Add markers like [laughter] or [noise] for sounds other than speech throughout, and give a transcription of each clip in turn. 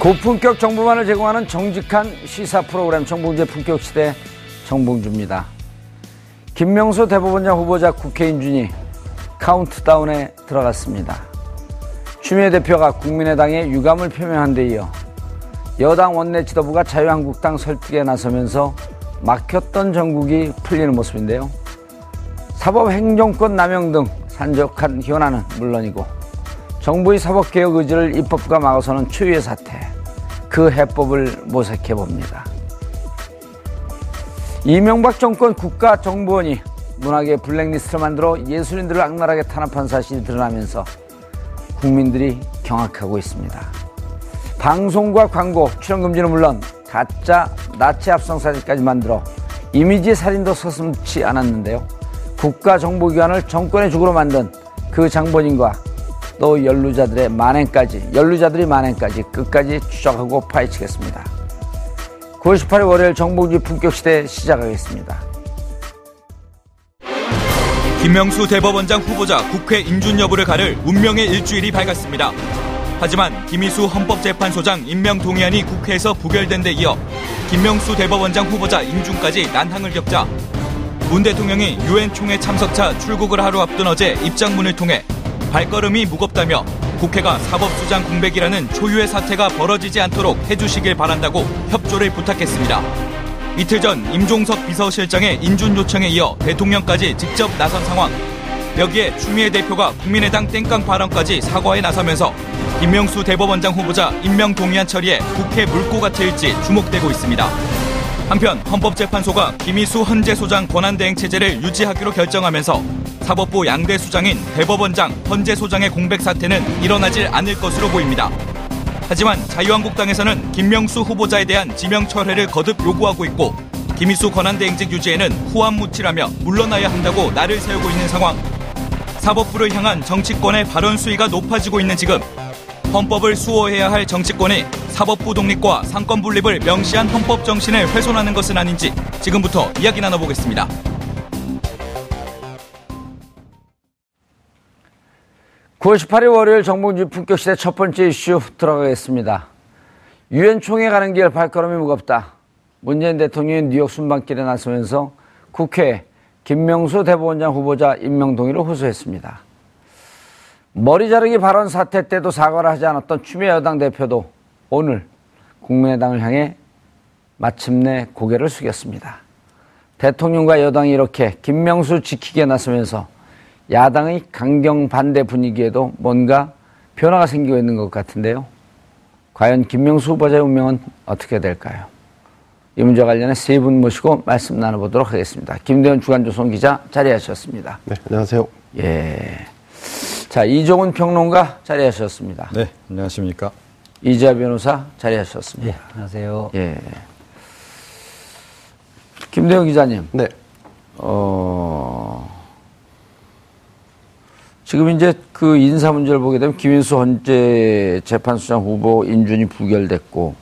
고품격 정보만을 제공하는 정직한 시사 프로그램 정봉주의 품격 시대 정봉주입니다. 김명수 대법원장 후보자 국회 인 준이 카운트다운에 들어갔습니다. 추미애 대표가 국민의당에 유감을 표명한 데 이어 여당 원내 지도부가 자유한국당 설득에 나서면서 막혔던 전국이 풀리는 모습인데요. 사법 행정권 남용 등 산적한 현안은 물론이고 정부의 사법개혁 의지를 입법부가 막아서는 초유의 사태 그 해법을 모색해 봅니다. 이명박 정권 국가정보원이 문학의 블랙리스트를 만들어 예술인들을 악랄하게 탄압한 사실이 드러나면서 국민들이 경악하고 있습니다. 방송과 광고, 출연금지는 물론 가짜 나치 합성 사진까지 만들어 이미지 살인도 서슴지 않았는데요. 국가정보기관을 정권의 죽으로 만든 그 장본인과 또 연루자들의 만행까지 연루자들이 만행까지 끝까지 추적하고 파헤치겠습니다. 9월 18일 월요일 정봉주 품격시대 시작하겠습니다. 김명수 대법원장 후보자 국회 인준 여부를 가를 운명의 일주일이 밝았습니다. 하지만 김희수 헌법재판소장 임명 동의안이 국회에서 부결된 데 이어 김명수 대법원장 후보자 인준까지 난항을 겪자 문 대통령이 유엔 총회 참석차 출국을 하루 앞둔 어제 입장문을 통해 발걸음이 무겁다며 국회가 사법수장 공백이라는 초유의 사태가 벌어지지 않도록 해주시길 바란다고 협조를 부탁했습니다. 이틀 전 임종석 비서실장의 인준 요청에 이어 대통령까지 직접 나선 상황. 여기에 추미애 대표가 국민의당 땡깡 발언까지 사과에 나서면서 김명수 대법원장 후보자 임명 동의안 처리에 국회 물고 같을지 주목되고 있습니다. 한편 헌법재판소가 김희수 헌재소장 권한대행 체제를 유지하기로 결정하면서 사법부 양대 수장인 대법원장, 헌재 소장의 공백 사태는 일어나질 않을 것으로 보입니다. 하지만 자유한국당에서는 김명수 후보자에 대한 지명 철회를 거듭 요구하고 있고 김희수 권한대행직 유지에는 후한 무치라며 물러나야 한다고 날을 세우고 있는 상황. 사법부를 향한 정치권의 발언 수위가 높아지고 있는 지금 헌법을 수호해야 할 정치권이 사법부 독립과 상권 분립을 명시한 헌법 정신을 훼손하는 것은 아닌지 지금부터 이야기 나눠보겠습니다. (9월 18일) 월요일 정봉주 품격 시대 첫 번째 이슈 들어가겠습니다. 유엔 총회 가는 길 발걸음이 무겁다. 문재인 대통령이 뉴욕 순방길에 나서면서 국회에 김명수 대법원장 후보자 임명 동의를 호소했습니다. 머리 자르기 발언 사태 때도 사과를 하지 않았던 추미애 여당 대표도 오늘 국민의당을 향해 마침내 고개를 숙였습니다. 대통령과 여당이 이렇게 김명수 지키게 나서면서 야당의 강경 반대 분위기에도 뭔가 변화가 생기고 있는 것 같은데요. 과연 김명수 후보자의 운명은 어떻게 될까요? 이 문제와 관련해 세 분 모시고 말씀 나눠보도록 하겠습니다. 김대현 주간조선 기자 자리하셨습니다. 네, 안녕하세요. 예. 자, 이종훈 평론가 자리하셨습니다. 네, 안녕하십니까. 이지아 변호사 자리하셨습니다. 안녕하세요. 예. 김대현 기자님, 네, 어, 지금 이제 그 인사 문제를 보게 되면 김인수 헌재 재판소장 후보 인준이 부결됐고,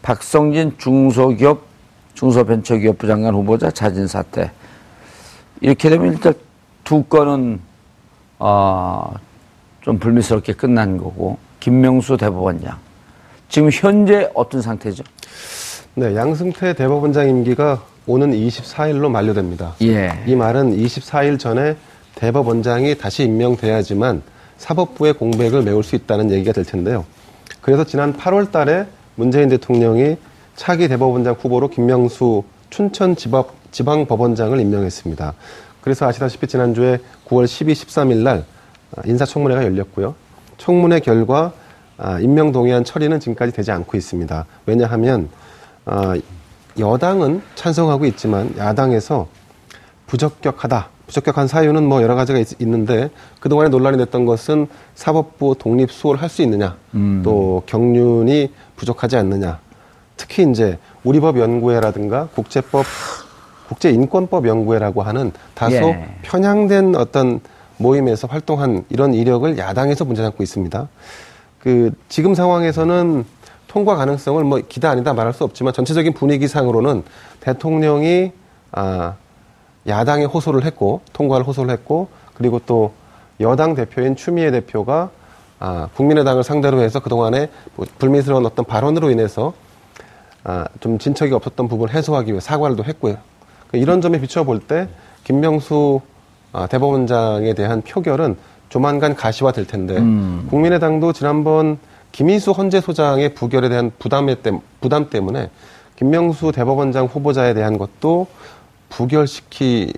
박성진 중소기업, 중소벤처기업부 장관 후보자 자진 사퇴. 이렇게 되면 일단 두 건은, 어, 좀 불미스럽게 끝난 거고, 김명수 대법원장. 지금 현재 어떤 상태죠? 네, 양승태 대법원장 임기가 오는 24일로 만료됩니다. 예. 이 말은 24일 전에 대법원장이 다시 임명돼야지만 사법부의 공백을 메울 수 있다는 얘기가 될 텐데요. 그래서 지난 8월 달에 문재인 대통령이 차기 대법원장 후보로 김명수 춘천 지법, 지방법원장을 임명했습니다. 그래서 아시다시피 지난주에 9월 12, 13일 날 아, 인사청문회가 열렸고요. 청문회 결과 아, 임명 동의안 처리는 지금까지 되지 않고 있습니다. 왜냐하면 아, 여당은 찬성하고 있지만 야당에서 부적격하다. 부적격한 사유는 뭐 여러 가지가 있, 는데 그동안에 논란이 됐던 것은 사법부 독립 수호를 할 수 있느냐, 또 경륜이 부족하지 않느냐. 특히 이제 우리법 연구회라든가 국제법 국제인권법 연구회라고 하는 다소 예. 편향된 어떤 모임에서 활동한 이런 이력을 야당에서 문제 삼고 있습니다. 그 지금 상황에서는 통과 가능성을 뭐 기다 아니다 말할 수 없지만 전체적인 분위기상으로는 대통령이 아 야당에 호소를 했고 통과를 호소를 했고 그리고 또 여당 대표인 추미애 대표가 아 국민의당을 상대로 해서 그동안에 뭐 불미스러운 어떤 발언으로 인해서 아, 좀 진척이 없었던 부분을 해소하기 위해 사과를 또 했고요. 그 이런 점에 비춰볼 때 김명수 아, 대법원장에 대한 표결은 조만간 가시화될 텐데 국민의당도 지난번 김희수 헌재 소장의 부결에 대한 부담에 때, 부담 때문에 김명수 대법원장 후보자에 대한 것도 부결시키는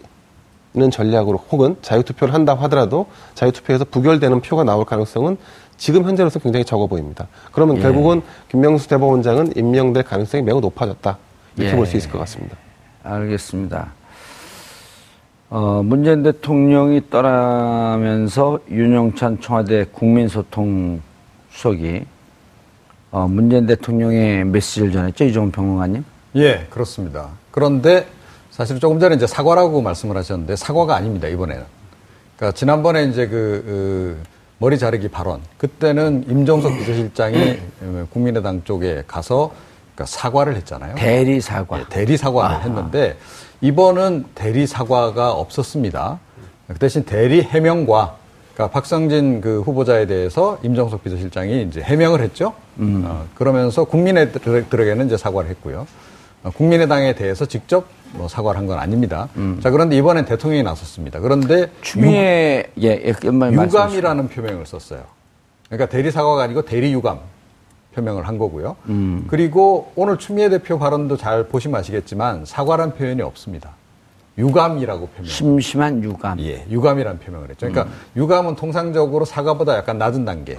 전략으로 혹은 자유투표를 한다 하더라도 자유투표에서 부결되는 표가 나올 가능성은 지금 현재로서 굉장히 적어 보입니다. 그러면 예. 결국은 김명수 대법원장은 임명될 가능성이 매우 높아졌다. 이렇게 예. 볼수 있을 것 같습니다. 알겠습니다. 어, 문재인 대통령이 떠나면서 윤영찬 청와대 국민소통 수석이 어, 문재인 대통령의 메시지를 전했죠, 이종훈 평론가님? 예, 그렇습니다. 그런데 사실 조금 전에 이제 사과라고 말씀을 하셨는데 사과가 아닙니다, 이번에는. 그러니까 지난번에 이제 그, 그 머리 자르기 발언, 그때는 임종석 비서실장이 국민의당 쪽에 가서 그러니까 사과를 했잖아요. 대리 사과. 예, 대리 사과를 했는데 이번은 대리 사과가 없었습니다. 그 대신 대리 해명과 그러니까 박성진 그 후보자에 대해서 임정석 비서실장이 이제 해명을 했죠. 어, 그러면서 국민들에게는 이제 사과를 했고요. 어, 국민의당에 대해서 직접 뭐 사과를 한 건 아닙니다. 자 그런데 이번엔 대통령이 나섰습니다. 그런데 추미애, 예, 예, 말씀. 유감이라는 표명을 썼어요. 그러니까 대리 사과가 아니고 대리 유감 표명을 한 거고요. 그리고 오늘 추미애 대표 발언도 잘 보시면 아시겠지만 사과란 표현이 없습니다. 유감이라고 표명. 심심한 유감. 예, 유감이라는 표명을 했죠. 그러니까 유감은 통상적으로 사과보다 약간 낮은 단계.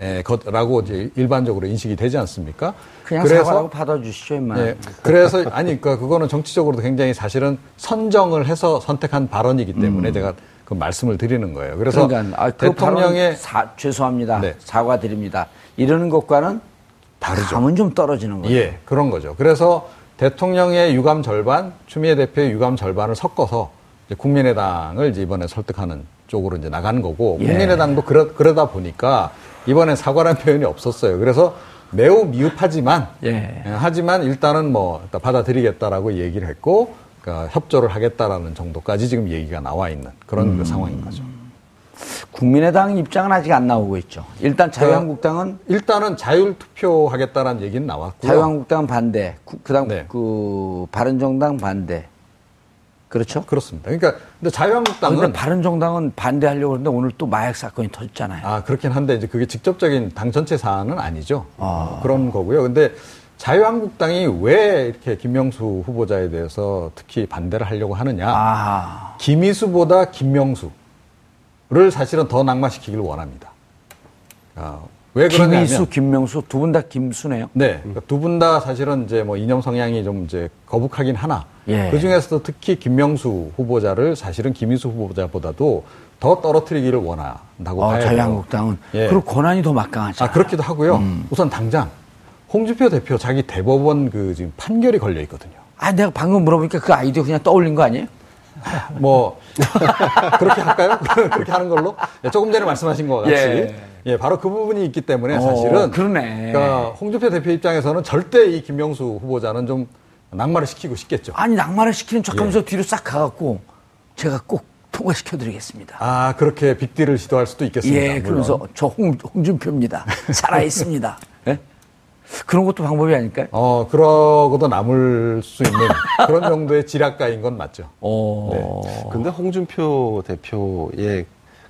에, 것라고 이제 일반적으로 인식이 되지 않습니까? 그냥 사과라고 받아주시죠, 임마. 예, 그래서 아니 그러니까 그거는 정치적으로도 굉장히 사실은 선정을 해서 선택한 발언이기 때문에 제가 그 말씀을 드리는 거예요. 그래서 그러니까 아, 그 대통령의 사, 죄송합니다. 네. 사과드립니다. 이러는 것과는 다르죠. 감은 좀 떨어지는 거죠. 예, 그런 거죠. 그래서 대통령의 유감 절반, 추미애 대표의 유감 절반을 섞어서 이제 국민의당을 이제 이번에 설득하는 쪽으로 이제 나가는 거고 예. 국민의당도 그러, 그러다 보니까 이번엔 사과라는 표현이 없었어요. 그래서 매우 미흡하지만 예. 예, 하지만 일단은 뭐 일단 받아들이겠다라고 얘기를 했고 그러니까 협조를 하겠다라는 정도까지 지금 얘기가 나와 있는 그런 음. 그 상황인 거죠. 국민의당 입장은 아직 안 나오고 있죠. 일단 자유한국당은 일단은 자율 투표하겠다라는 얘기는 나왔고요. 자유한국당 반대, 구- 그다음 네. 그 바른정당 반대. 그렇죠? 그렇습니다. 그러니까 근데 아, 자유한국당은 근데 바른정당은 반대하려고 그러는데 오늘 또 마약 사건이 터졌잖아요. 아, 그렇긴 한데 이제 그게 직접적인 당 전체 사안은 아니죠. 어, 그런 거고요. 근데 자유한국당이 왜 이렇게 김명수 후보자에 대해서 특히 반대를 하려고 하느냐. 아, 김희수보다 김명수를 사실은 더 낙마시키길 원합니다. 아, 왜 그러냐면 김희수, 김명수 두 분 다 김수네요. 네, 두분 다 사실은 이제 뭐 이념 성향이 좀 이제 거북하긴 하나. 예. 그 중에서도 특히 김명수 후보자를 사실은 김희수 후보자보다도 더 떨어뜨리기를 원한다고 아, 봐야 돼요. 자유한국당은 예. 그리고 권한이 더 막강하죠. 아 그렇기도 하고요. 음. 우선 당장 홍준표 대표 자기 대법원 그 지금 판결이 걸려 있거든요. 아, 내가 방금 물어보니까 그 아이디어 그냥 떠올린 거 아니에요? 뭐 [laughs] 그렇게 할까요? [laughs] 그렇게 하는 걸로 예, 조금 전에 말씀하신 것 같이 예. 예. 바로 그 부분이 있기 때문에 어, 사실은 그러네. 그러니까 홍준표 대표 입장에서는 절대 이 김명수 후보자는 좀 낙마를 시키고 싶겠죠. 아니, 낙마를 시키는 척 하면서 예. 뒤로 싹 가갖고 제가 꼭 통과시켜드리겠습니다. 아 그렇게 빅딜을 시도할 수도 있겠습니다. 예, 물론. 그러면서 저 홍, 홍준표입니다. 살아 있습니다. [laughs] 예? 그런 것도 방법이 아닐까요? 어 그러고도 남을 수 있는 그런 정도의 지략가인 건 맞죠. 어. 근데 홍준표 대표의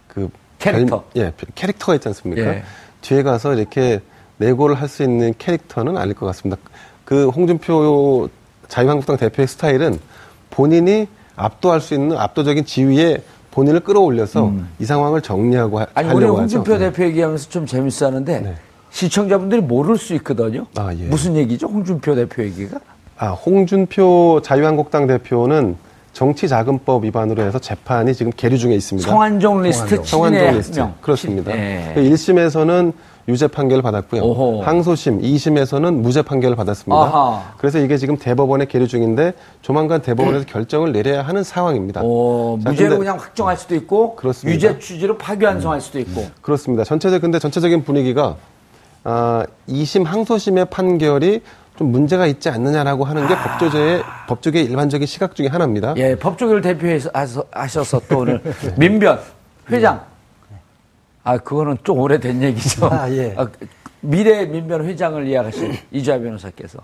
그 캐릭터. 별- 예, 캐릭터가 있지 않습니까? 예. 뒤에 가서 이렇게 내고를 할 수 있는 캐릭터는 아닐 것 같습니다. 그 홍준표 자유한국당 대표의 스타일은 본인이 압도할 수 있는 압도적인 지위에 본인을 끌어올려서 이 상황을 정리하고 하, 음. 아니, 우리 홍준표 하죠. 네. 대표 얘기하면서 좀 재밌어 하는데 네. 시청자분들이 모를 수 있거든요. 아, 예. 무슨 얘기죠? 홍준표 대표 얘기가? 아, 홍준표 자유한국당 대표는 정치자금법 위반으로 해서 재판이 지금 계류 중에 있습니다. 성완종 리스트 7인의 리스트. 명. 그렇습니다. 예. 1심에서는 유죄 판결을 받았고요. 오호. 항소심 2심에서는 무죄 판결을 받았습니다. 아하. 그래서 이게 지금 대법원에 계류 중인데 조만간 대법원에서 결정을 내려야 하는 상황입니다. 어, 자, 무죄로 그냥 확정할 수도 있고 그렇습니다. 유죄 취지로 파기환송할 수도 있고. 그렇습니다. 전체적 근데 전체적인 분위기가 아, 2심 항소심의 판결이 좀 문제가 있지 않느냐라고 하는 게 법조계의 법조계의 일반적인 시각 중에 하나입니다. 아. 예, 법조계를 대표해서 하셔서 또 오늘 [laughs] 민변 회장. 아, 그거는 좀 오래된 얘기죠. 아, 예. 미래 민변 회장을 이야기하신 이주아 변호사께서.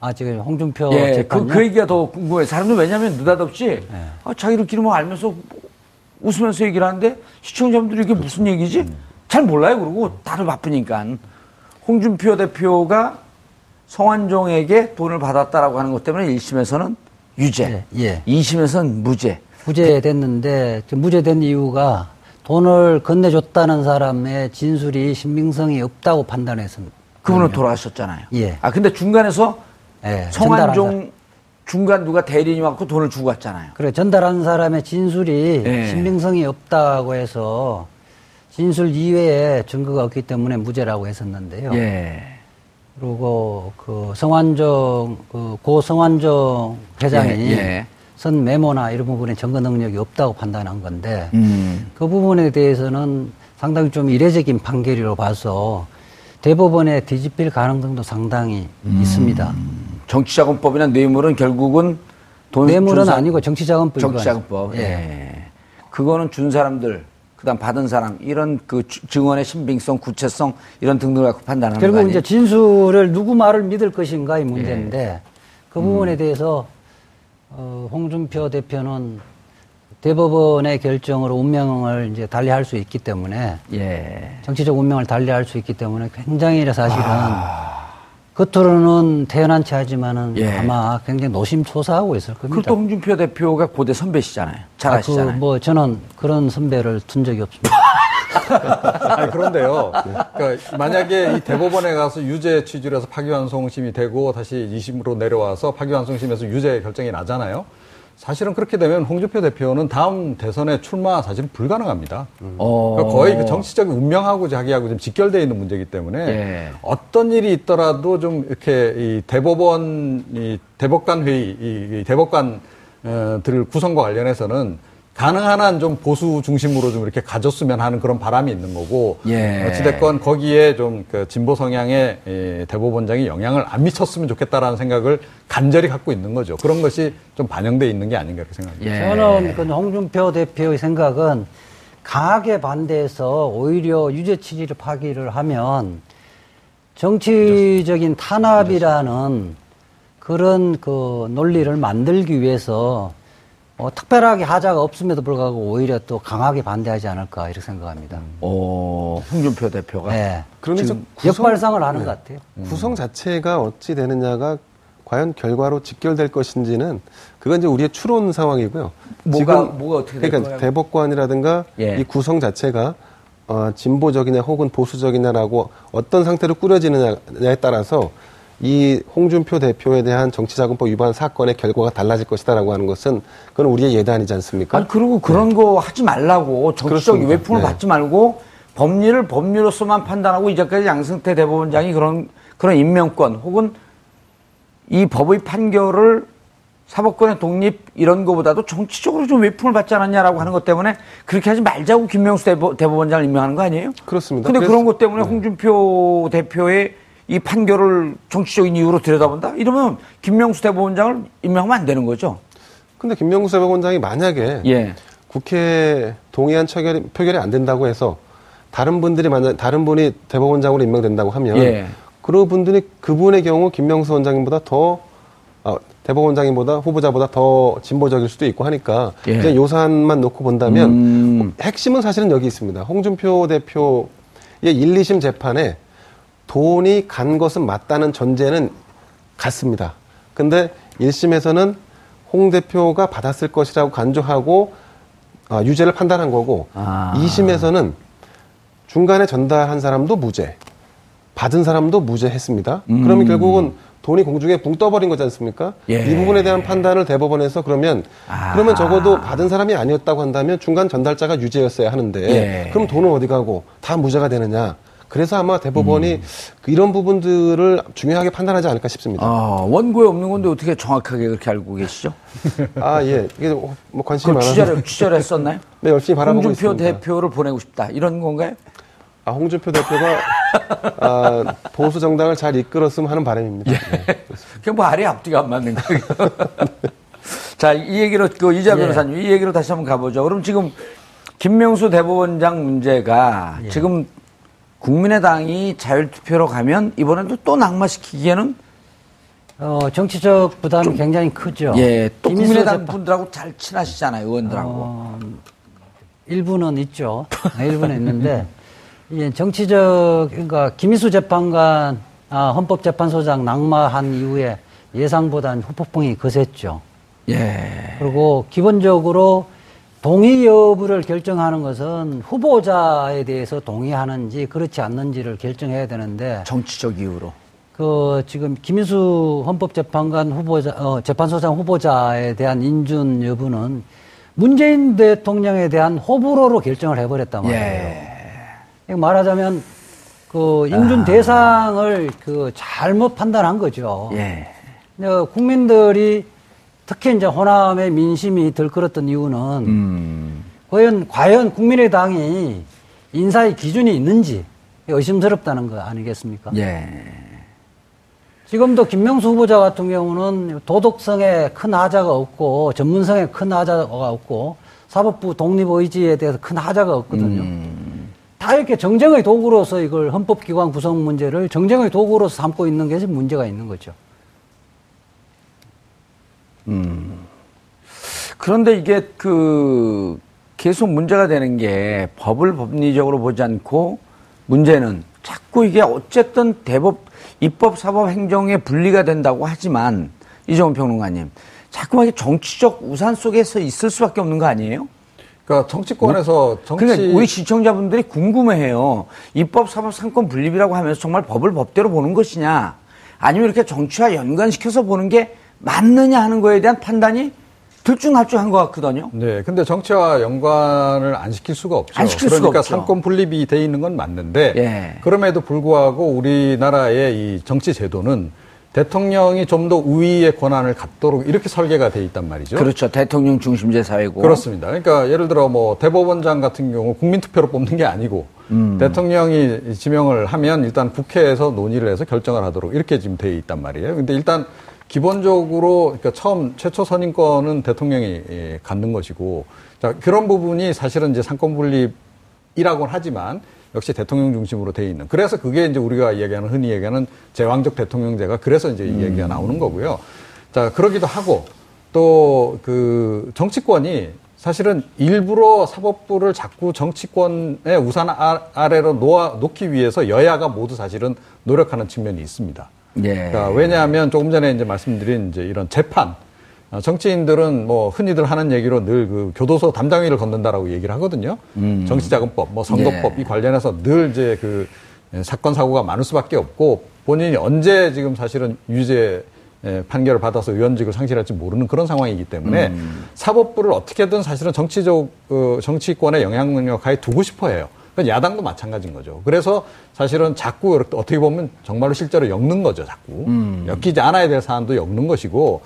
아, 지금 홍준표 예, 그, 재판요? 그 얘기가 더 궁금해요. 사람들 왜냐면 느닷없이 아, 자기들끼리 뭐 알면서 웃으면서 얘기를 하는데 시청자분들이 이게 무슨 얘기지? 잘 몰라요. 그러고 다들 바쁘니까. 홍준표 대표가 성환종에게 돈을 받았다라고 하는 것 때문에 1심에서는 유죄, 예, 예. 2심에서는 무죄. 무죄됐는데 저 무죄된 이유가 돈을 건네줬다는 사람의 진술이 신빙성이 없다고 판단해서 그분은 돌아가셨잖아요. 예. 아 근데 중간에서 예, 성환종 중간 누가 대리인이 왔고 돈을 주고 갔잖아요. 그래 전달한 사람의 진술이 예. 신빙성이 없다고 해서 진술 이외에 증거가 없기 때문에 무죄라고 했었는데요. 예. 그리고 그 성환정 그고 성환정 회장이 예, 예. 선 메모나 이런 부분에 증거 능력이 없다고 판단한 건데 음. 그 부분에 대해서는 상당히 좀 이례적인 판결이로 봐서 대법원에 뒤집힐 가능성도 상당히 음. 있습니다. 정치자금법이나 뇌물은 결국은 돈 뇌물은 아니고 정치자금법 정치자금법. 예. 그거는 준 사람들, 그다음 받은 사람 이런 그 주- 증언의 신빙성, 구체성 이런 등등을 갖고 판단하는 거 결국? 이제 진술을 누구 말을 믿을 것인가의 문제인데 예. 그 음. 부분에 대해서 어, 홍준표 대표는 대법원의 결정으로 운명을 이제 달리할 수 있기 때문에 예. 정치적 운명을 달리할 수 있기 때문에 굉장히 사실은 아. 겉으로는 태연한치 하지만은 예. 아마 굉장히 노심초사하고 있을 겁니다. 또 홍준표 대표가 고대 선배시잖아요. 잘 아, 아시잖아요. 그, 뭐 저는 그런 선배를 둔 적이 없습니다. [laughs] 아니, 그런데요. 그러니까 만약에 이 대법원에 가서 유죄 취지로 해서 파기환송심이 되고 다시 2심으로 내려와서 파기환송심에서 유죄 결정이 나잖아요. 사실은 그렇게 되면 홍준표 대표는 다음 대선에 출마 사실은 불가능합니다. 어. 그러니까 거의 그 정치적 운명하고 자기하고 좀 직결되어 있는 문제이기 때문에 예. 어떤 일이 있더라도 좀 이렇게 이 대법원 이 대법관 회의 이, 이 대법관들 구성과 관련해서는 가능한 한 좀 보수 중심으로 좀 이렇게 가졌으면 하는 그런 바람이 있는 거고 예. 어찌됐건 거기에 좀 그 진보 성향의 이 대법원장이 영향을 안 미쳤으면 좋겠다라는 생각을 간절히 갖고 있는 거죠. 그런 것이 좀 반영돼 있는 게 아닌가 이렇게 생각합니다. 예. 저는 그 홍준표 대표의 생각은 강하게 반대해서 오히려 유죄 취지를 파기를 하면 정치적인 탄압이라는 그런 그 논리를 만들기 위해서 어, 특별하게 하자가 없음에도 불구하고 오히려 또 강하게 반대하지 않을까 이렇게 생각합니다. 어, 홍준표 대표가. 네. 그런데 지금 저 구성- 역발상을 하는 네. 것 같아요. 구성 자체가 어찌 되느냐가 과연 결과로 직결될 것인지는 그건 이제 우리의 추론 상황이고요. 뭐가- 뭐가 어떻게 될 그러니까? 대법관이라든가 예. 이 구성 자체가 어, 진보적이냐 혹은 보수적이냐라고 어떤 상태로 꾸려지느냐에 따라서 이 홍준표 대표에 대한 정치자금법 위반 사건의 결과가 달라질 것이다라고 하는 것은 그건 우리의 예단이지 않습니까? 아니 그리고 그런 거 하지 말라고 정치적. 외풍을 네. 받지 말고 법리를 법리로서만 판단하고 이제까지 양승태 대법원장이 그런 그런 임명권 혹은 이 법의 판결을 사법권의 독립 이런 거보다도 정치적으로 좀 외풍을 받지 않았냐라고 하는 것 때문에 그렇게 하지 말자고 김명수 대법, 대법원장을 임명하는 거 아니에요? 그렇습니다. 근데 그래서- 그런 것 때문에 네. 홍준표 대표의 이 판결을 정치적인 이유로 들여다본다? 이러면 김명수 대법원장을 임명하면 안 되는 거죠. 근데 김명수 대법원장이 만약에 예. 국회 동의안 처결이, 표결이 안 된다고 해서 다른 분들이 만약 다른 분이 대법원장으로 임명된다고 하면 예. 그런 분들이 그분의 경우 김명수 원장님보다 더 어, 대법원장님보다 후보자보다 더 진보적일 수도 있고 하니까 예. 그냥 요산만 놓고 본다면 음. 핵심은 사실은 여기 있습니다. 홍준표 대표의 1, 2심 재판에 돈이 간 것은 맞다는 전제는 같습니다. 근데 1심에서는 홍 대표가 받았을 것이라고 간주하고 아, 유죄를 판단한 거고 아. 2심에서는 중간에 전달한 사람도 무죄, 받은 사람도 무죄했습니다. 음. 그러면 결국은 돈이 공중에 붕 떠버린 거지 않습니까? 예. 이 부분에 대한 판단을 대법원에서 그러면 아. 그러면 적어도 받은 사람이 아니었다고 한다면 중간 전달자가 유죄였어야 하는데 예. 그럼 돈은 어디 가고 다 무죄가 되느냐? 그래서 아마 대법원이 음. 그 이런 부분들을 중요하게 판단하지 않을까 싶습니다. 아, 원고에 없는 건데 어떻게 정확하게 그렇게 알고 계시죠? [laughs] 아, 예. 이게 뭐 관심이 그걸 많아서. 취재를, 취재를 했었나요? [laughs] 네, 열심히 바라보고 홍준표 있습니다. 대표를 보내고 싶다. 이런 건가요? 아, 홍준표 대표가 아, 보수 정당을 잘 이끌었으면 하는 바람입니다. 예. 네. 그게 뭐 아래 앞뒤가 안 맞는 거예요. [laughs] 자, 이 얘기로, 그 이자 예. 변호사님, 이 얘기로 다시 한번 가보죠. 그럼 지금 김명수 대법원장 문제가 예. 지금 국민의당이 자율투표로 가면 이번에도 또 낙마시키기에는 어, 정치적 부담이 굉장히 크죠. 예, 또 국민의당 재판- 분들하고 잘 친하시잖아요, 의원들하고. 어, 일부는 있죠. 네, 일부는 있는데, [laughs] 이제 정치적, 그러니까 김희수 재판관, 아, 헌법재판소장 낙마한 이후에 예상보다는 후폭풍이 거셌죠. 예. 그리고 기본적으로 동의 여부를 결정하는 것은 후보자에 대해서 동의하는지 그렇지 않는지를 결정해야 되는데 정치적 이유로. 그 지금 김인수 헌법재판관 후보자 어, 재판소장 후보자에 대한 인준 여부는 문재인 대통령에 대한 호불호로 결정을 해버렸단 말이에요. 예. 말하자면 그 인준 대상을 그 잘못 판단한 거죠. 예. 어, 국민들이 특히 이제 호남의 민심이 들끓었던 이유는 음. 과연 과연 국민의당이 인사의 기준이 있는지 의심스럽다는 거 아니겠습니까? 예. 지금도 김명수 후보자 같은 경우는 도덕성에 큰 하자가 없고 전문성에 큰 하자가 없고 사법부 독립 의지에 대해서 큰 하자가 없거든요. 다 이렇게 정쟁의 도구로서 이걸 헌법기관 구성 문제를 정쟁의 도구로서 삼고 있는 게 문제가 있는 거죠. 그런데 이게 그 계속 문제가 되는 게 법을 법리적으로 보지 않고 문제는 자꾸 이게 어쨌든 대법 입법 사법 행정의 분리가 된다고 하지만 이정훈 평론가님 자꾸만 이게 정치적 우산 속에서 있을 수밖에 없는 거 아니에요? 그러니까 정치권에서 정치 그러니까 우리 시청자분들이 궁금해해요. 입법 사법 상권 분립이라고 하면서 정말 법을 법대로 보는 것이냐, 아니면 이렇게 정치와 연관시켜서 보는 게 맞느냐 하는 거에 대한 판단이 들쭉날쭉한 것 같거든요. 네, 근데 정치와 연관을 안 시킬 수가 없죠. 안 시킬 수가 그러니까 없죠. 상권 분립이 돼 있는 건 맞는데 예. 그럼에도 불구하고 우리나라의 이 정치 제도는 대통령이 좀 더 우위의 권한을 갖도록 이렇게 설계가 돼 있단 말이죠. 그렇죠. 대통령 중심제 사회고. 그렇습니다. 그러니까 예를 들어 뭐 대법원장 같은 경우 국민투표로 뽑는 게 아니고 음. 대통령이 지명을 하면 일단 국회에서 논의를 해서 결정을 하도록 이렇게 지금 돼 있단 말이에요. 근데 일단 기본적으로 그러니까 처음 최초 선임권은 대통령이 예, 갖는 것이고 자 그런 부분이 사실은 이제 상권 분립이라고는 하지만 역시 대통령 중심으로 돼 있는 그래서 그게 이제 우리가 이야기하는 흔히 얘기하는 제왕적 대통령제가 그래서 이제 이 얘기가 나오는 거고요. 자 그러기도 하고 또 그 정치권이 사실은 일부러 사법부를 자꾸 정치권의 우산 아- 아래로 놓아 놓기 위해서 여야가 모두 사실은 노력하는 측면이 있습니다. 예. 그러니까 왜냐하면 조금 전에 이제 말씀드린 이제 이런 재판 어, 정치인들은 뭐 흔히들 하는 얘기로 늘 그 교도소 담당위를 걷는다라고 얘기를 하거든요. 정치자금법, 뭐 선거법 네. 이 관련해서 늘 이제 그 예, 사건 사고가 많을 수밖에 없고 본인이 언제 지금 사실은 유죄 예, 판결을 받아서 의원직을 상실할지 모르는 그런 상황이기 때문에 사법부를 어떻게든 사실은 정치적 어, 정치권의 영향력 하에 두고 싶어해요. 그건 야당도 마찬가지인 거죠. 그래서 사실은 자꾸 이렇게 어떻게 보면 정말로 실제로 엮는 거죠, 자꾸. 엮이지 않아야 될 사안도 엮는 것이고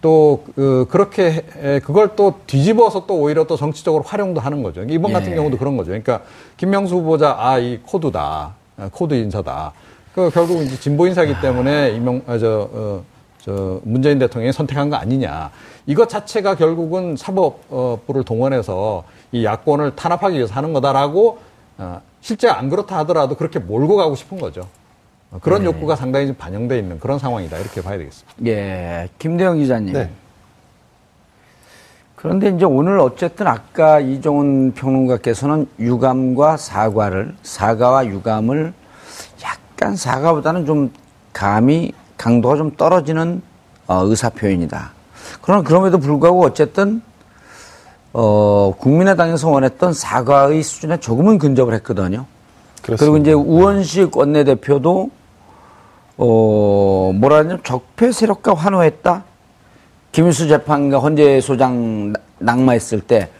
또 그, 그렇게 그걸 또 뒤집어서 또 오히려 또 정치적으로 활용도 하는 거죠. 이번 같은 예. 경우도 그런 거죠. 그러니까 김명수 후보자 아 이 코드다, 아, 코드 인사다. 그 결국 이제 진보 인사기 때문에 이명 아, 저, 어, 저 문재인 대통령이 선택한 거 아니냐. 이것 자체가 결국은 사법부를 동원해서 이 야권을 탄압하기 위해서 하는 거다라고 어, 실제 안 그렇다 하더라도 그렇게 몰고 가고 싶은 거죠. 어, 그런 네. 욕구가 상당히 좀 반영돼 있는 그런 상황이다 이렇게 봐야 되겠습니다. 예, 김대영 기자님. 네. 그런데 이제 오늘 어쨌든 아까 이종훈 평론가께서는 유감과 사과를 사과와 유감을 약간 사과보다는 좀 감이 강도가 좀 떨어지는 어, 의사 표현이다. 그러나 그럼에도 불구하고 어쨌든 어, 국민의당에서 원했던 사과의 수준에 조금은 근접을 했거든요. 그리고 그렇습니다. 이제 우원식 원내대표도 어 뭐라 하냐면 적폐 세력과 환호했다. 김일수 재판과 헌재 소장 나- 낙마했을 때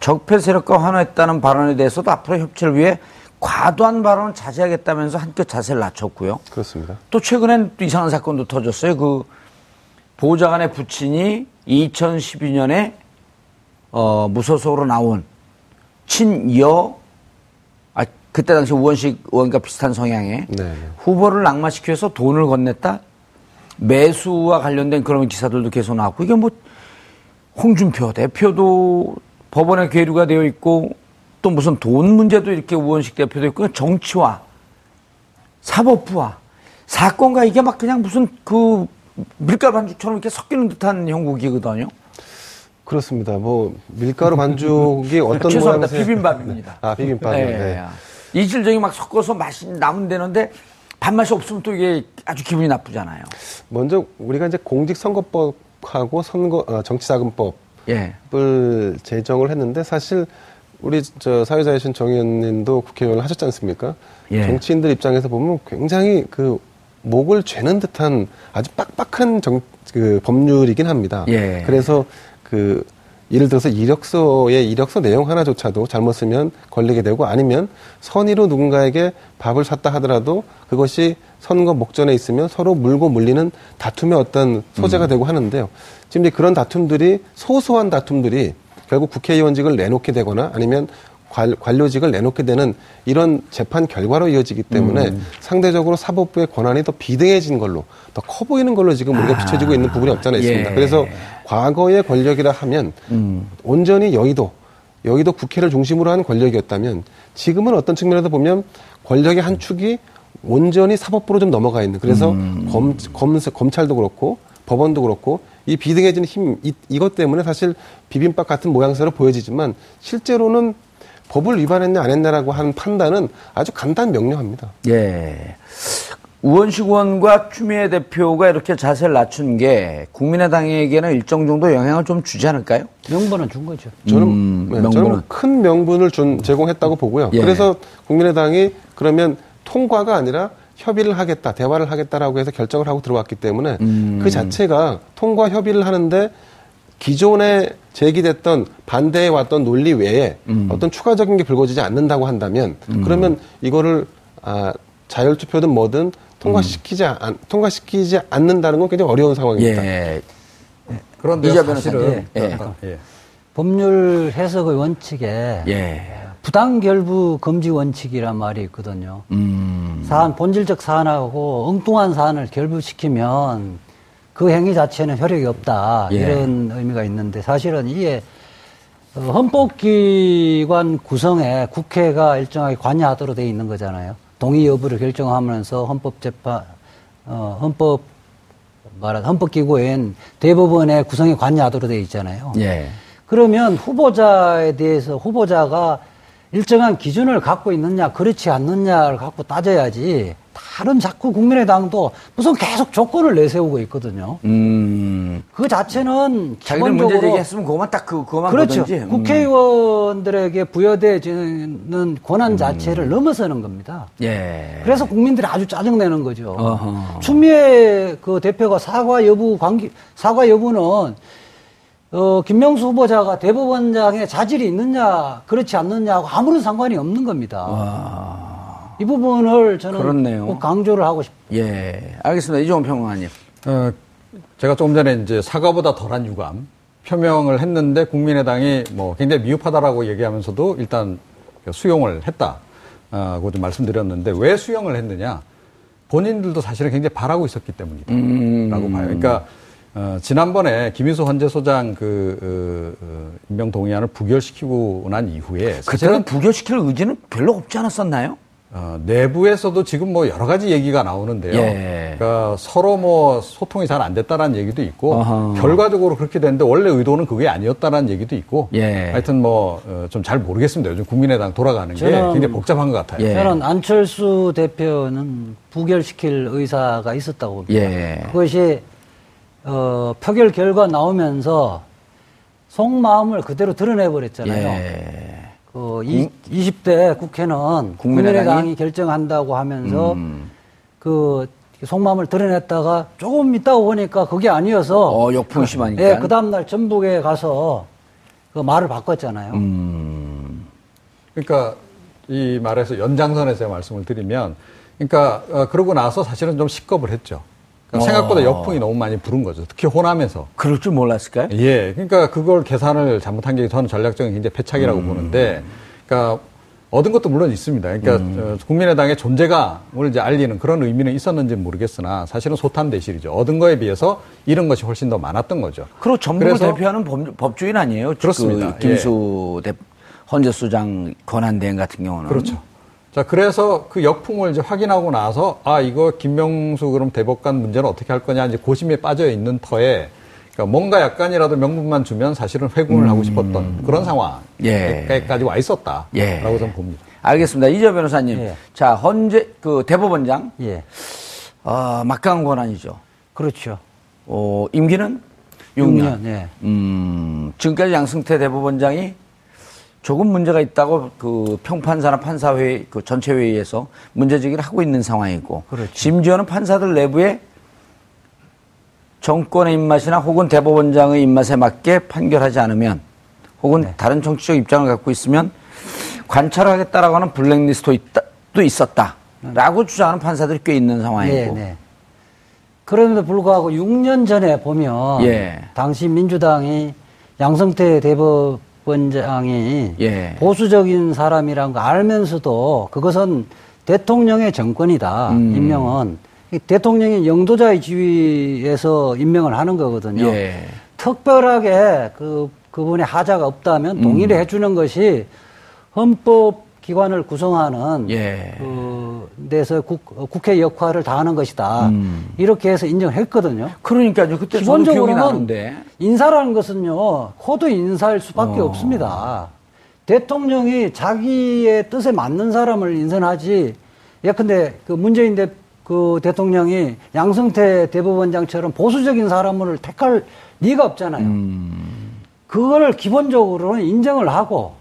적폐 세력과 환호했다는 발언에 대해서도 앞으로 협치를 위해 과도한 발언을 자제하겠다면서 한껏 자세를 낮췄고요. 그렇습니다. 또 최근엔 또 이상한 사건도 터졌어요. 그 보좌관의 부친이 2012년에 어, 무소속으로 나온 친여 아 그때 당시 우원식 의원과 비슷한 성향의 네. 후보를 낙마시켜서 돈을 건넸다. 매수와 관련된 그런 기사들도 계속 나왔고 이게 뭐 홍준표 대표도 법원에 계류가 되어 있고 또 무슨 돈 문제도 이렇게 우원식 대표도 있고 정치와 사법부와 사건과 이게 막 그냥 무슨 그 밀가루 반죽처럼 이렇게 섞이는 듯한 형국이거든요. 그렇습니다. 뭐 밀가루 반죽이 [laughs] 어떤 죄송합니다. 모양새- 비빔밥입니다. 아 비빔밥. 예, 네. 예. 이질적이 막 섞어서 맛이 나면 되는데 밥맛이 없으면 또 이게 아주 기분이 나쁘잖아요. 먼저 우리가 이제 공직선거법하고 선거 어, 정치자금법 예. 을 제정을 했는데 사실 우리 저 사회자이신 정 의원님도 국회의원을 하셨지 않습니까? 예. 정치인들 입장에서 보면 굉장히 그 목을 죄는 듯한 아주 빡빡한 정, 그 법률이긴 합니다. 예. 그래서 그 예를 들어서 이력서의 이력서 내용 하나조차도 잘못 쓰면 걸리게 되고 아니면 선의로 누군가에게 밥을 샀다 하더라도 그것이 선거 목전에 있으면 서로 물고 물리는 다툼의 어떤 소재가 되고 하는데요. 지금 이제 그런 다툼들이 소소한 다툼들이 결국 국회의원직을 내놓게 되거나 아니면 관, 관료직을 내놓게 되는 이런 재판 결과로 이어지기 때문에 상대적으로 사법부의 권한이 더 비등해진 걸로 더 커 보이는 걸로 지금 우리가 비춰지고 있는 부분이 없지 않아 있습니다. 예. 그래서 과거의 권력이라 하면 온전히 여의도 여의도 국회를 중심으로 한 권력이었다면 지금은 어떤 측면에서 보면 권력의 한 축이 온전히 사법부로 좀 넘어가 있는 그래서 검, 검, 검찰도 그렇고 법원도 그렇고 이 비등해진 힘 이, 이것 때문에 사실 비빔밥 같은 모양새로 보여지지만 실제로는 법을 위반했냐 안 했냐라고 하는 판단은 아주 간단 명료합니다. 예. 우원식 의원과 추미애 대표가 이렇게 자세를 낮춘 게 국민의당에게는 일정 정도 영향을 좀 주지 않을까요? 명분은 준 거죠. 저는, 음, 네, 명분은. 저는 큰 명분을 준, 제공했다고 보고요. 예. 그래서 국민의당이 그러면 통과가 아니라 협의를 하겠다, 대화를 하겠다라고 해서 결정을 하고 들어왔기 때문에 음. 그 자체가 통과 협의를 하는데 기존에 제기됐던 반대해 왔던 논리 외에 음. 어떤 추가적인 게 불거지지 않는다고 한다면 그러면 이거를 아, 자율 투표든 뭐든 통과시키지 않, 통과시키지 않는다는 건 굉장히 어려운 상황입니다. 예. 그런데 이자 사실은. 예. 아, 예. 법률 해석의 원칙에 예. 부당 결부 금지 원칙이란 말이 있거든요. 음. 사안 본질적 사안하고 엉뚱한 사안을 결부시키면 그 행위 자체는 효력이 없다 예. 이런 의미가 있는데 사실은 이게 어, 헌법기관 구성에 국회가 일정하게 관여하도록 돼 있는 거잖아요. 동의 여부를 결정하면서 헌법재판 어, 헌법 말한 헌법기구엔 대법원의 구성에 관여하도록 돼 있잖아요. 예. 그러면 후보자에 대해서 후보자가 일정한 기준을 갖고 있느냐, 그렇지 않느냐를 갖고 따져야지. 다른 자꾸 국민의당도 무슨 계속 조건을 내세우고 있거든요. 음. 그 자체는 자기들 문제 제기했으면 그것만 딱 그, 그것만 그렇죠. 음. 국회의원들에게 부여되지는 권한 자체를 넘어서는 겁니다. 예. 그래서 국민들이 아주 짜증내는 거죠. 어허. 추미애 그 대표가 사과 여부 관계 사과 여부는 어, 김명수 후보자가 대법원장에 자질이 있느냐 그렇지 않느냐하고 아무런 상관이 없는 겁니다. 이 부분을 저는 그렇네요. 꼭 강조를 하고 싶. 예. 알겠습니다. 이종원 평론가님. 어, 제가 조금 전에 이제 사과보다 덜한 유감 표명을 했는데 국민의당이 뭐 굉장히 미흡하다라고 얘기하면서도 일단 수용을 했다고 좀 말씀드렸는데 왜 수용을 했느냐 본인들도 사실은 굉장히 바라고 있었기 때문이다라고 봐요. 그러니까 어, 지난번에 김희수 헌재소장 그 어, 어, 임명 동의안을 부결시키고 난 이후에 그때는 부결시킬 의지는 별로 없지 않았었나요? 어, 내부에서도 지금 뭐 여러 가지 얘기가 나오는데요. 예. 그러니까 서로 뭐 소통이 잘 안 됐다라는 얘기도 있고 어허. 결과적으로 그렇게 됐는데 원래 의도는 그게 아니었다라는 얘기도 있고 예. 하여튼 뭐 좀 잘 모르겠습니다. 요즘 국민의당 돌아가는 게 저는- 굉장히 복잡한 것 같아요. 예. 저는 안철수 대표는 부결시킬 의사가 있었다고 봅니다. 예. 그것이 어, 표결 결과 나오면서 속마음을 그대로 드러내 버렸잖아요. 예. 그 이, 20대 국회는 국민의당이? 국민의당이 결정한다고 하면서 음. 그 속마음을 드러냈다가 조금 있다가 보니까 그게 아니어서 어, 역풍이 심하니까. 예, 그 다음날 전북에 가서 그 말을 바꿨잖아요. 음. 그러니까 이 말에서 연장선에서 말씀을 드리면 그러니까 어, 그러고 나서 사실은 좀 식겁을 했죠. 그러니까 어. 생각보다 역풍이 너무 많이 부른 거죠. 특히 호남에서. 그럴 줄 몰랐을까요? 예, 그러니까 그걸 계산을 잘못한 게 저는 전략적인 굉장히 패착이라고 보는데, 그러니까 얻은 것도 물론 있습니다. 그러니까 어, 국민의당의 존재감을 이제 알리는 그런 의미는 있었는지는 모르겠으나 사실은 소탄 대실이죠. 얻은 거에 비해서 잃은 것이 훨씬 더 많았던 거죠. 그리고 전북을 그래서- 대표하는 법, 법주인 아니에요? 그렇습니다. 그 김수 대, 헌재수장 권한대행 같은 경우는. 그렇죠. 자, 그래서 그 역풍을 이제 확인하고 나서, 아, 이거 김명수 그럼 대법관 문제는 어떻게 할 거냐, 이제 고심에 빠져 있는 터에, 그러니까 뭔가 약간이라도 명분만 주면 사실은 회군을 하고 싶었던 그런 예. 상황까지 와 있었다. 예. 라고 저는 봅니다. 알겠습니다. 이재 변호사님. 예. 자, 헌재, 그 대법원장, 예, 어, 막강한 권한이죠. 그렇죠. 어, 임기는 6년. 6년, 예. 음, 지금까지 양승태 대법원장이 조금 문제가 있다고 그 평판사나 판사회의 그 전체 회의에서 문제 제기를 하고 있는 상황이고 그렇죠. 심지어는 판사들 내부에 정권의 입맛이나 혹은 대법원장의 입맛에 맞게 판결하지 않으면 혹은 네. 다른 정치적 입장을 갖고 있으면 관찰하겠다라고 하는 블랙리스트도 있다, 또 있었다라고 주장하는 판사들이 꽤 있는 상황이고 네, 네. 그럼에도 불구하고 6년 전에 보면 예. 당시 민주당이 양성태 대법 원장이 예. 보수적인 사람이라는 거 알면서도 그것은 대통령의 정권이다. 음. 임명은 이 대통령이 영도자의 지위에서 임명을 하는 거거든요. 예. 특별하게 그 그분의 하자가 없다면 동의를 음. 해주는 것이 헌법 기관을 구성하는 예. 그 데서 국, 어, 국회 역할을 다하는 것이다. 음. 이렇게 해서 인정했거든요. 그러니까요. 그때 기본적으로는. 인사라는 것은요 코드 인사일 수밖에 어. 없습니다. 대통령이 자기의 뜻에 맞는 사람을 인선하지. 예컨대 그 문재인 대, 그 대통령이 양승태 대법원장처럼 보수적인 사람을 택할 리가 없잖아요. 음. 그걸 기본적으로는 인정을 하고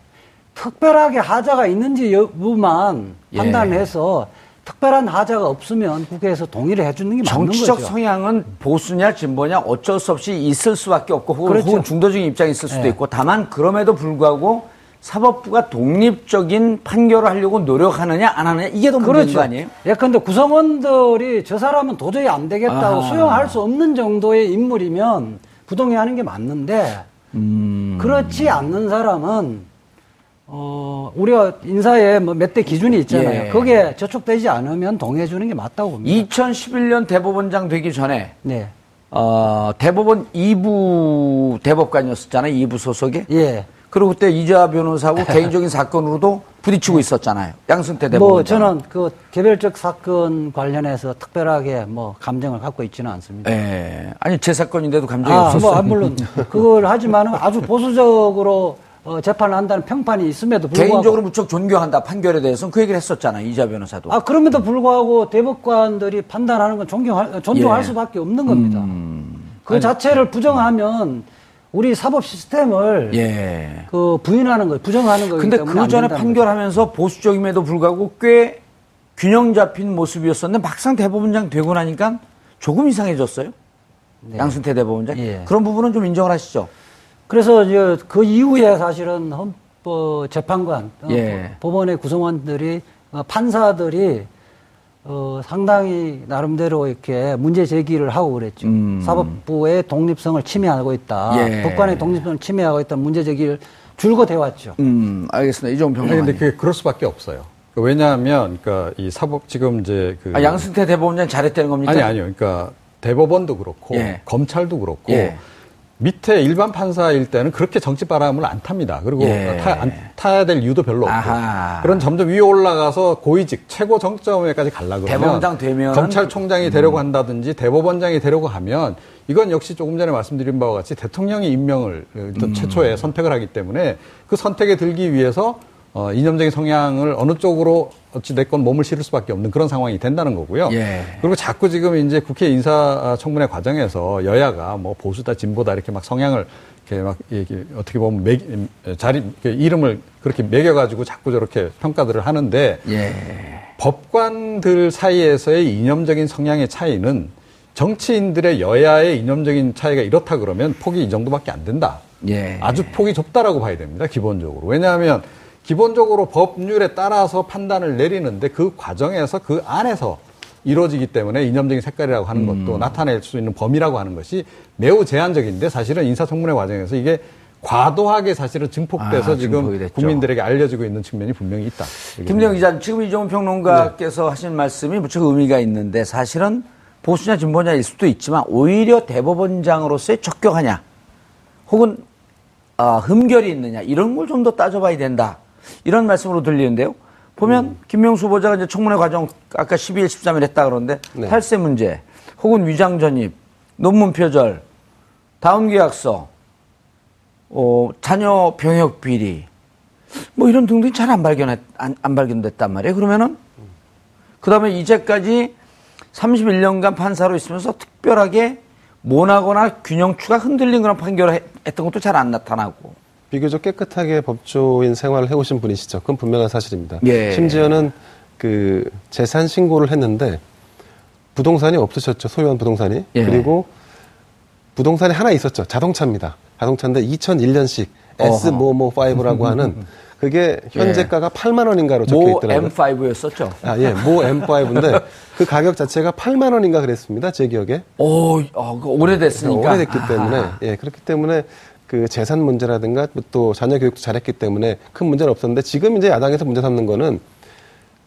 특별하게 하자가 있는지 여부만 예. 판단해서 특별한 하자가 없으면 국회에서 동의를 해주는 게 맞는 정치적 거죠. 성향은 보수냐 진보냐 어쩔 수 없이 있을 수밖에 없고 혹은, 그렇죠. 혹은 중도적인 입장이 있을 수도 네. 있고 다만 그럼에도 불구하고 사법부가 독립적인 판결을 하려고 노력하느냐 안 하느냐 이게 더 문제인 그렇죠. 거 아니에요? 예컨대 구성원들이 저 사람은 도저히 안 되겠다고 아하. 수용할 수 없는 정도의 인물이면 부동의하는 게 맞는데 음. 그렇지 않는 사람은 어 우리가 인사에 뭐 몇 대 기준이 있잖아요. 예. 거기에 저촉되지 않으면 동의해 주는 게 맞다고 봅니다. 2011년 대법원장 되기 전에 네. 어, 대법원 2부 대법관이었었잖아요. 2부 소속에. 예. 그리고 그때 이재화 변호사하고 [laughs] 개인적인 사건으로도 부딪히고 있었잖아요. 양승태 대법원. 뭐 저는 그 개별적 사건 관련해서 특별하게 뭐 감정을 갖고 있지는 않습니다. 예. 아니 제 사건인데도 감정이 아, 없었어요. 뭐, 아, 물론 그걸 하지만 아주 보수적으로 어, 재판을 한다는 평판이 있음에도 불구하고 개인적으로 무척 존경한다 판결에 대해서는 그 얘기를 했었잖아요. 이재화 변호사도. 아 그럼에도 불구하고 대법관들이 판단하는 건 존경할 존중할 예. 수밖에 없는 겁니다. 그 아니. 자체를 부정하면 우리 사법 시스템을 예. 그 부인하는 거, 부정하는 거기 근데 그안 전에 판결하면서 보수적임에도 불구하고 꽤 균형 잡힌 모습이었었는데 막상 대법원장 되고 나니까 조금 이상해졌어요. 양승태 대법원장. 네. 예. 그런 부분은 좀 인정을 하시죠. 그래서 이제 그 이후에 사실은 헌법 재판관, 어, 예. 법원의 구성원들이 어, 판사들이 어, 상당히 나름대로 이렇게 문제 제기를 하고 그랬죠. 음. 사법부의 독립성을 침해하고 있다. 예. 법관의 독립성을 침해하고 있다. 문제 제기를 줄곧 해왔죠. 음, 알겠습니다. 이종 아니, 평론가님. 근데 그게 그럴 수밖에 없어요. 그 왜냐하면, 그러니까 이 사법 지금 이제 그 아, 양승태 대법원장 잘했다는 겁니까? 아니 아니요. 그러니까 대법원도 그렇고 예. 검찰도 그렇고 예. 밑에 일반 판사일 때는 그렇게 정치 바람을 안 탑니다. 그리고 예. 타, 안, 타야 될 이유도 별로 없고. 아하. 그런 점점 위에 올라가서 고위직 최고 정점에까지 가려고 그러면 대법원장 되면은 검찰총장이 되려고 한다든지 대법원장이 되려고 하면 이건 역시 조금 전에 말씀드린 바와 같이 대통령이 임명을 어, 최초에 선택을 하기 때문에 그 선택에 들기 위해서 어, 이념적인 성향을 어느 쪽으로 어찌됐건 몸을 실을 수밖에 없는 그런 상황이 된다는 거고요. 예. 그리고 자꾸 지금 이제 국회 인사청문회 과정에서 여야가 뭐 보수다 진보다 이렇게 막 성향을 이렇게 막 이게 어떻게 보면 매, 자리 이렇게 이름을 그렇게 매겨가지고 자꾸 저렇게 평가들을 하는데 예. 법관들 사이에서의 이념적인 성향의 차이는 정치인들의 여야의 이념적인 차이가 이렇다 그러면 폭이 이 정도밖에 안 된다. 예. 아주 폭이 좁다라고 봐야 됩니다. 기본적으로. 왜냐하면 기본적으로 법률에 따라서 판단을 내리는데 그 과정에서 그 안에서 이루어지기 때문에 이념적인 색깔이라고 하는 음. 것도 나타낼 수 있는 범위라고 하는 것이 매우 제한적인데 사실은 인사청문회 과정에서 이게 과도하게 사실은 증폭돼서 아, 지금. 국민들에게 알려지고 있는 측면이 분명히 있다. 김대영 기자, 지금 이종훈 평론가께서 하신 말씀이 무척 의미가 있는데 사실은 보수냐 진보냐일 수도 있지만 오히려 대법원장으로서의 적격하냐 혹은 아, 흠결이 있느냐 이런 걸 좀 더 따져봐야 된다 이런 말씀으로 들리는데요. 보면 김명수 후보자가 이제 청문회 과정 아까 12일, 13일 했다 그러는데 네. 탈세 문제 혹은 위장 전입, 논문 표절, 다음 계약서, 어, 자녀 병역 비리 뭐 이런 등등이 잘 안 발견했 안, 안 발견됐단 말이에요. 그러면은 그 다음에 이제까지 31년간 판사로 있으면서 특별하게 모나거나 균형추가 흔들린 그런 판결을 해- 했던 것도 잘 안 나타나고. 비교적 깨끗하게 법조인 생활을 해오신 분이시죠. 그건 분명한 사실입니다. 예. 심지어는 그 재산 신고를 했는데 부동산이 없으셨죠. 소유한 부동산이. 예. 그리고 부동산이 하나 있었죠. 자동차입니다. 자동차인데 2001년식 S 어허. 뭐뭐 5라고 하는 [laughs] 그게 현재가가 8만 원인가로 적혀 모 있더라고요. M5였었죠. 아, 예. 모 M5인데 그 가격 자체가 8만 원인가 그랬습니다. 제 기억에. 오, 어, 그 오래됐으니까. 오래됐기 아하. 때문에 예 그렇기 때문에 그 재산 문제라든가 또 자녀 교육도 잘했기 때문에 큰 문제는 없었는데 지금 이제 야당에서 문제 삼는 거는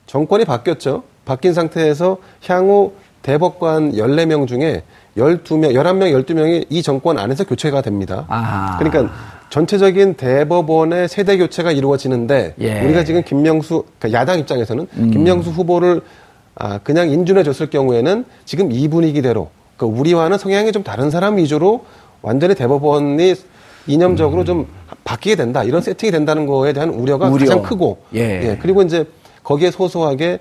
정권이 바뀌었죠. 바뀐 상태에서 향후 대법관 14명 중에 12명, 11명, 12명이 이 정권 안에서 교체가 됩니다. 아하. 그러니까 전체적인 대법원의 세대 교체가 이루어지는데 예. 우리가 지금 김명수 그러니까 야당 입장에서는 김명수 후보를 아, 그냥 인준해 줬을 경우에는 지금 이 분위기대로 그 우리와는 성향이 좀 다른 사람 위주로 완전히 대법원이 이념적으로 좀 바뀌게 된다 이런 세팅이 된다는 거에 대한 우려가 우려. 가장 크고 예. 그리고 이제 거기에 소소하게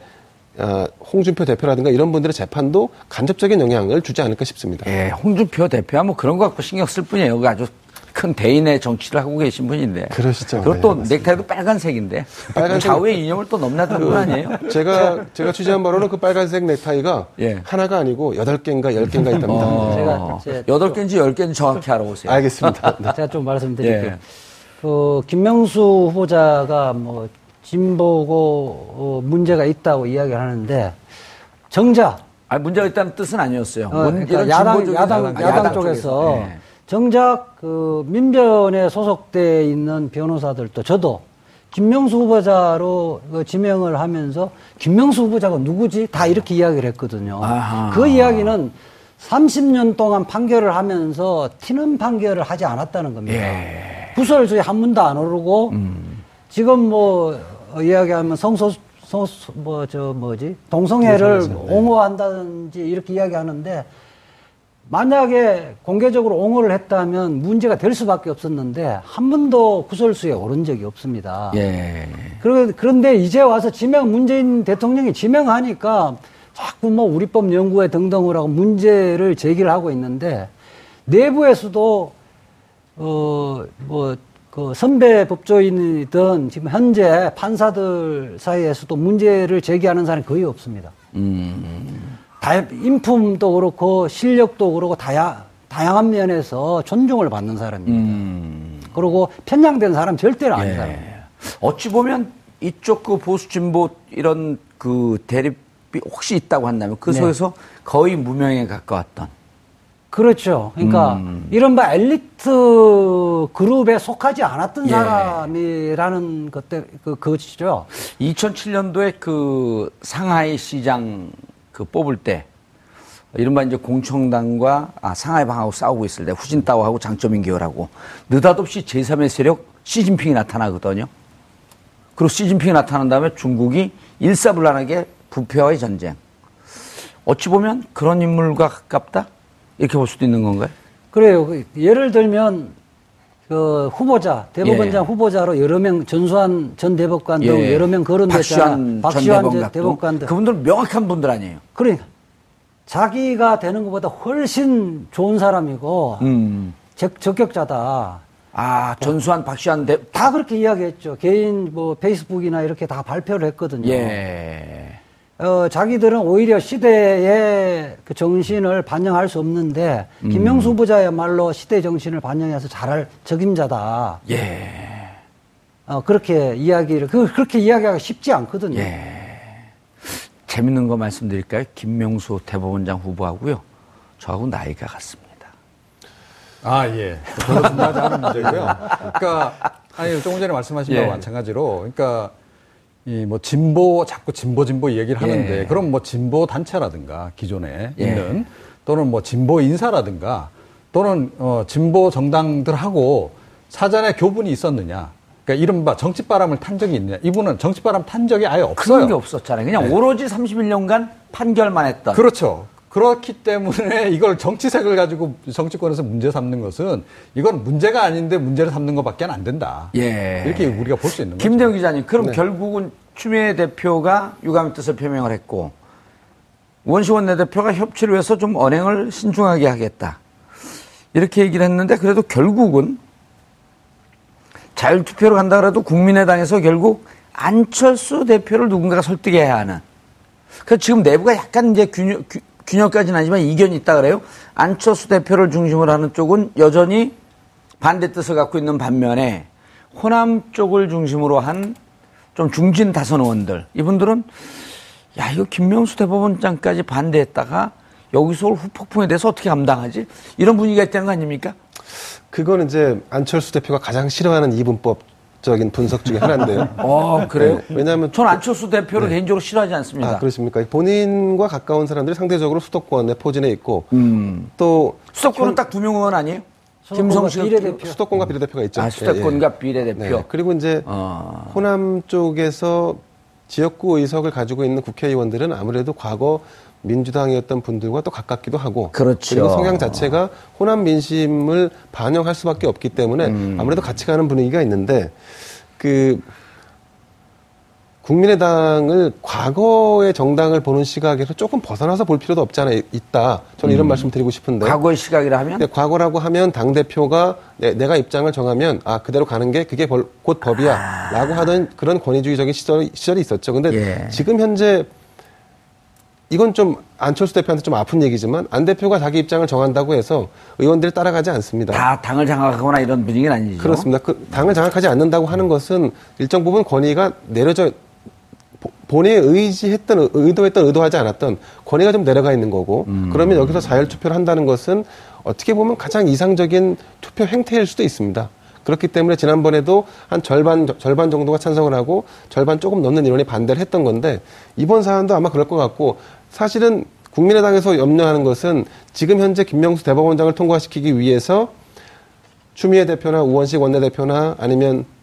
아, 홍준표 대표라든가 이런 분들의 재판도 간접적인 영향을 주지 않을까 싶습니다. 예, 홍준표 대표야 뭐 그런 거 갖고 신경 쓸 뿐이에요. 그 아주 큰 대인의 정치를 하고 계신 분인데. 그러시죠. 그것도 네. 넥타이도 빨간색인데. 빨간색- 좌우의 이념을 또 넘나드는 분 아니에요? 제가 제가 취재한 바로는 그 빨간색 넥타이가 예. 하나가 아니고 여덟 개인가 열 개인가 있답니다. 어, 제가 이제 여덟 개인지 열 개인지 정확히 알아보세요. 알겠습니다. 네. [laughs] 제가 좀 말씀드릴게요. 예. 그 김명수 후보자가 뭐 진보고 어, 문제가 있다고 이야기를 하는데 정작 아, 문제가 있다는 뜻은 아니었어요. 어, 문- 그러니까 야당 야당 야당, 아, 쪽에서 예. 정작 그 민변에 소속돼 있는 변호사들도 저도 김명수 후보자로 그 지명을 하면서 김명수 후보자가 누구지? 다 이렇게 이야기를 했거든요. 아하. 그 이야기는 30년 동안 판결을 하면서 튀는 판결을 하지 않았다는 겁니다. 예. 구설수에 한 번도 안 오르고 음. 지금 뭐 어, 이야기하면 성소 뭐 저 뭐지 동성애를 옹호한다든지 이렇게 이야기하는데 만약에 공개적으로 옹호를 했다면 문제가 될 수밖에 없었는데 한 번도 구설수에 오른 적이 없습니다. 예. 그런데 이제 와서 지명 문재인 대통령이 지명하니까 자꾸 뭐 우리법 연구회 등등을 하고 문제를 제기를 하고 있는데 내부에서도 어뭐 그 선배 법조인이든 지금 현재 판사들 사이에서도 문제를 제기하는 사람이 거의 없습니다. 다, 인품도 그렇고 실력도 그렇고 다야, 다양한 면에서 존중을 받는 사람입니다. 그리고 편향된 사람 절대로 아닌 사람입니다. 어찌 보면 이쪽 그 보수 진보 이런 그 대립이 혹시 있다고 한다면 그 네. 속에서 거의 무명에 가까웠던. 그렇죠. 그러니까 음. 이른바 엘리트 그룹에 속하지 않았던 예. 사람이라는 것 때, 그, 그것이죠. 2007년도에 그 상하이 시장 그 뽑을 때 이른바 이제 공청당과 아, 상하이 방하고 싸우고 있을 때 후진타오하고 장점인 계열하고 느닷없이 제3의 세력 시진핑이 나타나거든요. 그리고 시진핑이 나타난 다음에 중국이 일사불란하게 부패와의 전쟁. 어찌 보면 그런 인물과 가깝다? 이렇게 볼 수도 있는 건가요? 그래요. 그 예를 들면 그 후보자 대법원장 예. 후보자로 여러 명 전수환 전 대법관 등 예. 여러 명 거론됐잖아. 박시환, 박시환 전 대법관 등. 그분들은 명확한 분들 아니에요. 그러니까 자기가 되는 것보다 훨씬 좋은 사람이고 음. 적, 적격자다. 아 전수환, 박시환 대 다 그렇게 이야기했죠. 개인 뭐 페이스북이나 이렇게 다 발표를 했거든요. 예. 어, 자기들은 오히려 시대의 그 정신을 반영할 수 없는데 음. 김명수 후보자야말로 시대 정신을 반영해서 잘할 적임자다. 예. 어, 그렇게 이야기를 그, 그렇게 이야기하기 쉽지 않거든요. 예. 재밌는 거 말씀드릴까요? 김명수 대법원장 후보하고요. 저하고 나이가 같습니다. 아, 예. 중요하지 않은 문제고요. 그러니까, 아니, 조금 전에 말씀하신 예. 거와 마찬가지로, 그러니까, 이 뭐 진보, 자꾸 진보, 진보 얘기를 하는데, 예. 그럼 뭐 진보 단체라든가, 기존에 예. 있는, 또는 뭐 진보 인사라든가, 또는 어, 진보 정당들하고 사전에 교분이 있었느냐. 그러니까 이른바 정치바람을 탄 적이 있느냐. 이분은 정치바람 탄 적이 아예 없어요. 그런 게 없었잖아요. 그냥 오로지 31년간 판결만 했던. 그렇죠. 그렇기 때문에 [laughs] 이걸 정치색을 가지고 정치권에서 문제 삼는 것은 이건 문제가 아닌데 문제를 삼는 것밖에 안 된다. 예. 이렇게 우리가 볼 수 있는 거죠. 김대웅 기자님, 그럼 네. 결국은 추미애 대표가 유감의 뜻을 표명을 했고, 원시 원 내대표가 협치를 위해서 좀 언행을 신중하게 하겠다. 이렇게 얘기를 했는데, 그래도 결국은 자율투표로 간다 그래도 국민의당에서 결국 안철수 대표를 누군가가 설득해야 하는. 그 지금 내부가 약간 이제 균열, 균- 균열까지는 아니지만 이견이 있다 그래요. 안철수 대표를 중심으로 하는 쪽은 여전히 반대 뜻을 갖고 있는 반면에 호남 쪽을 중심으로 한 좀 중진 다선 의원들 이분들은 야 이거 김명수 대법원장까지 반대했다가 여기서 올 후폭풍에 대해서 어떻게 감당하지 이런 분위기가 있다는 거 아닙니까? 그거는 이제 안철수 대표가 가장 싫어하는 이분법 적인 분석 중에 하나인데요. [laughs] 어 그래요? 네, 왜냐하면 전 안철수 대표를 개인적으로 싫어하지 않습니다. 아, 그렇습니까? 본인과 가까운 사람들이 상대적으로 수도권에 포진해 있고 음. 또 수도권은 딱 두 명 의원 아니에요? 김성식 비례대표. 수도권과 비례대표가 있죠. 아, 수도권과 예, 예. 비례대표. 네, 그리고 이제 어. 호남 쪽에서 지역구 의석을 가지고 있는 국회의원들은 아무래도 과거 민주당이었던 분들과 또 가깝기도 하고 그렇죠. 리고 성향 자체가 호남 민심을 반영할 수밖에 없기 때문에 음. 아무래도 같이 가는 분위기가 있는데 그 국민의당을 과거의 정당을 보는 시각에서 조금 벗어나서 볼 필요도 없지 않아 있다. 저는 이런 말씀 드리고 싶은데. 음. 과거의 시각이라 하면 근데 과거라고 하면 당 대표가 내, 가 입장을 정하면 아 그대로 가는 게 그게 벌- 곧 법이야라고 하던 그런 권위주의적인 시절, 시절이 있었죠. 근데 예. 지금 현재 이건 좀 안철수 대표한테 좀 아픈 얘기지만 안 대표가 자기 입장을 정한다고 해서 의원들이 따라가지 않습니다. 다 당을 장악하거나 이런 분위기는 아니죠. 그렇습니다. 그 당을 장악하지 않는다고 하는 것은 일정 부분 권위가 내려져 보- 본인이 의지했던 의- 의도했던 의도하지 않았던 권위가 좀 내려가 있는 거고 그러면 여기서 자율 투표를 한다는 것은 어떻게 보면 가장 이상적인 투표 행태일 수도 있습니다. 그렇기 때문에 지난번에도 한 절반 절반 정도가 찬성을 하고 절반 조금 넘는 인원이 반대를 했던 건데 이번 사안도 아마 그럴 것 같고 사실은 국민의당에서 염려하는 것은 지금 현재 김명수 대법원장을 통과시키기 위해서 추미애 대표나 우원식 원내대표나 아니면 아,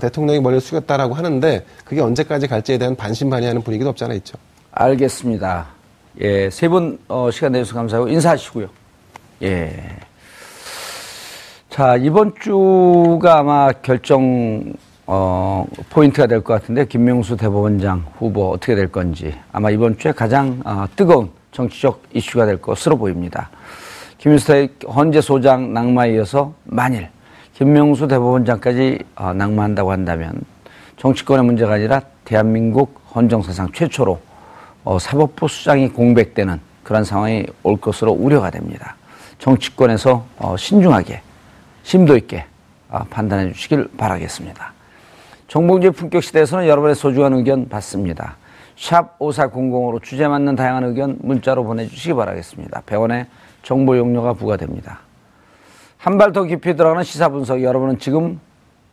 대통령이 머리를 숙였다라고 하는데 그게 언제까지 갈지에 대한 반신반의하는 분위기도 없지 않아 있죠. 알겠습니다. 예, 세분 어, 시간 내주셔서 감사하고 인사하시고요. 예. 자, 이번 주가 아마 결정 어, 포인트가 될 것 같은데 김명수 대법원장 후보 어떻게 될 건지 아마 이번 주에 가장 어, 뜨거운 정치적 이슈가 될 것으로 보입니다. 김일수의 헌재 소장 낙마에 이어서 만일 김명수 대법원장까지 어, 낙마한다고 한다면 정치권의 문제가 아니라 대한민국 헌정사상 최초로 어, 사법부 수장이 공백되는 그런 상황이 올 것으로 우려가 됩니다. 정치권에서 어, 신중하게 심도 있게 어, 판단해 주시길 바라겠습니다. 정봉주의 품격 시대에서는 여러분의 소중한 의견 받습니다. 샵 5400으로 주제 맞는 다양한 의견 문자로 보내주시기 바라겠습니다. 100원의 정보 용료가 부과됩니다. 한 발 더 깊이 들어가는 시사 분석 여러분은 지금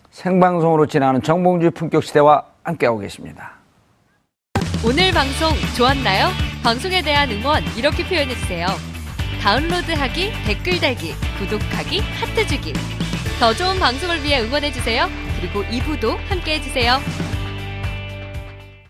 생방송으로 진행하는 정봉주의 품격 시대와 함께하고 계십니다. 오늘 방송 좋았나요? 방송에 대한 응원 이렇게 표현해 주세요. 다운로드하기, 댓글 달기, 구독하기, 하트 주기. 더 좋은 방송을 위해 응원해 주세요. 그리고 2부도 함께 해 주세요.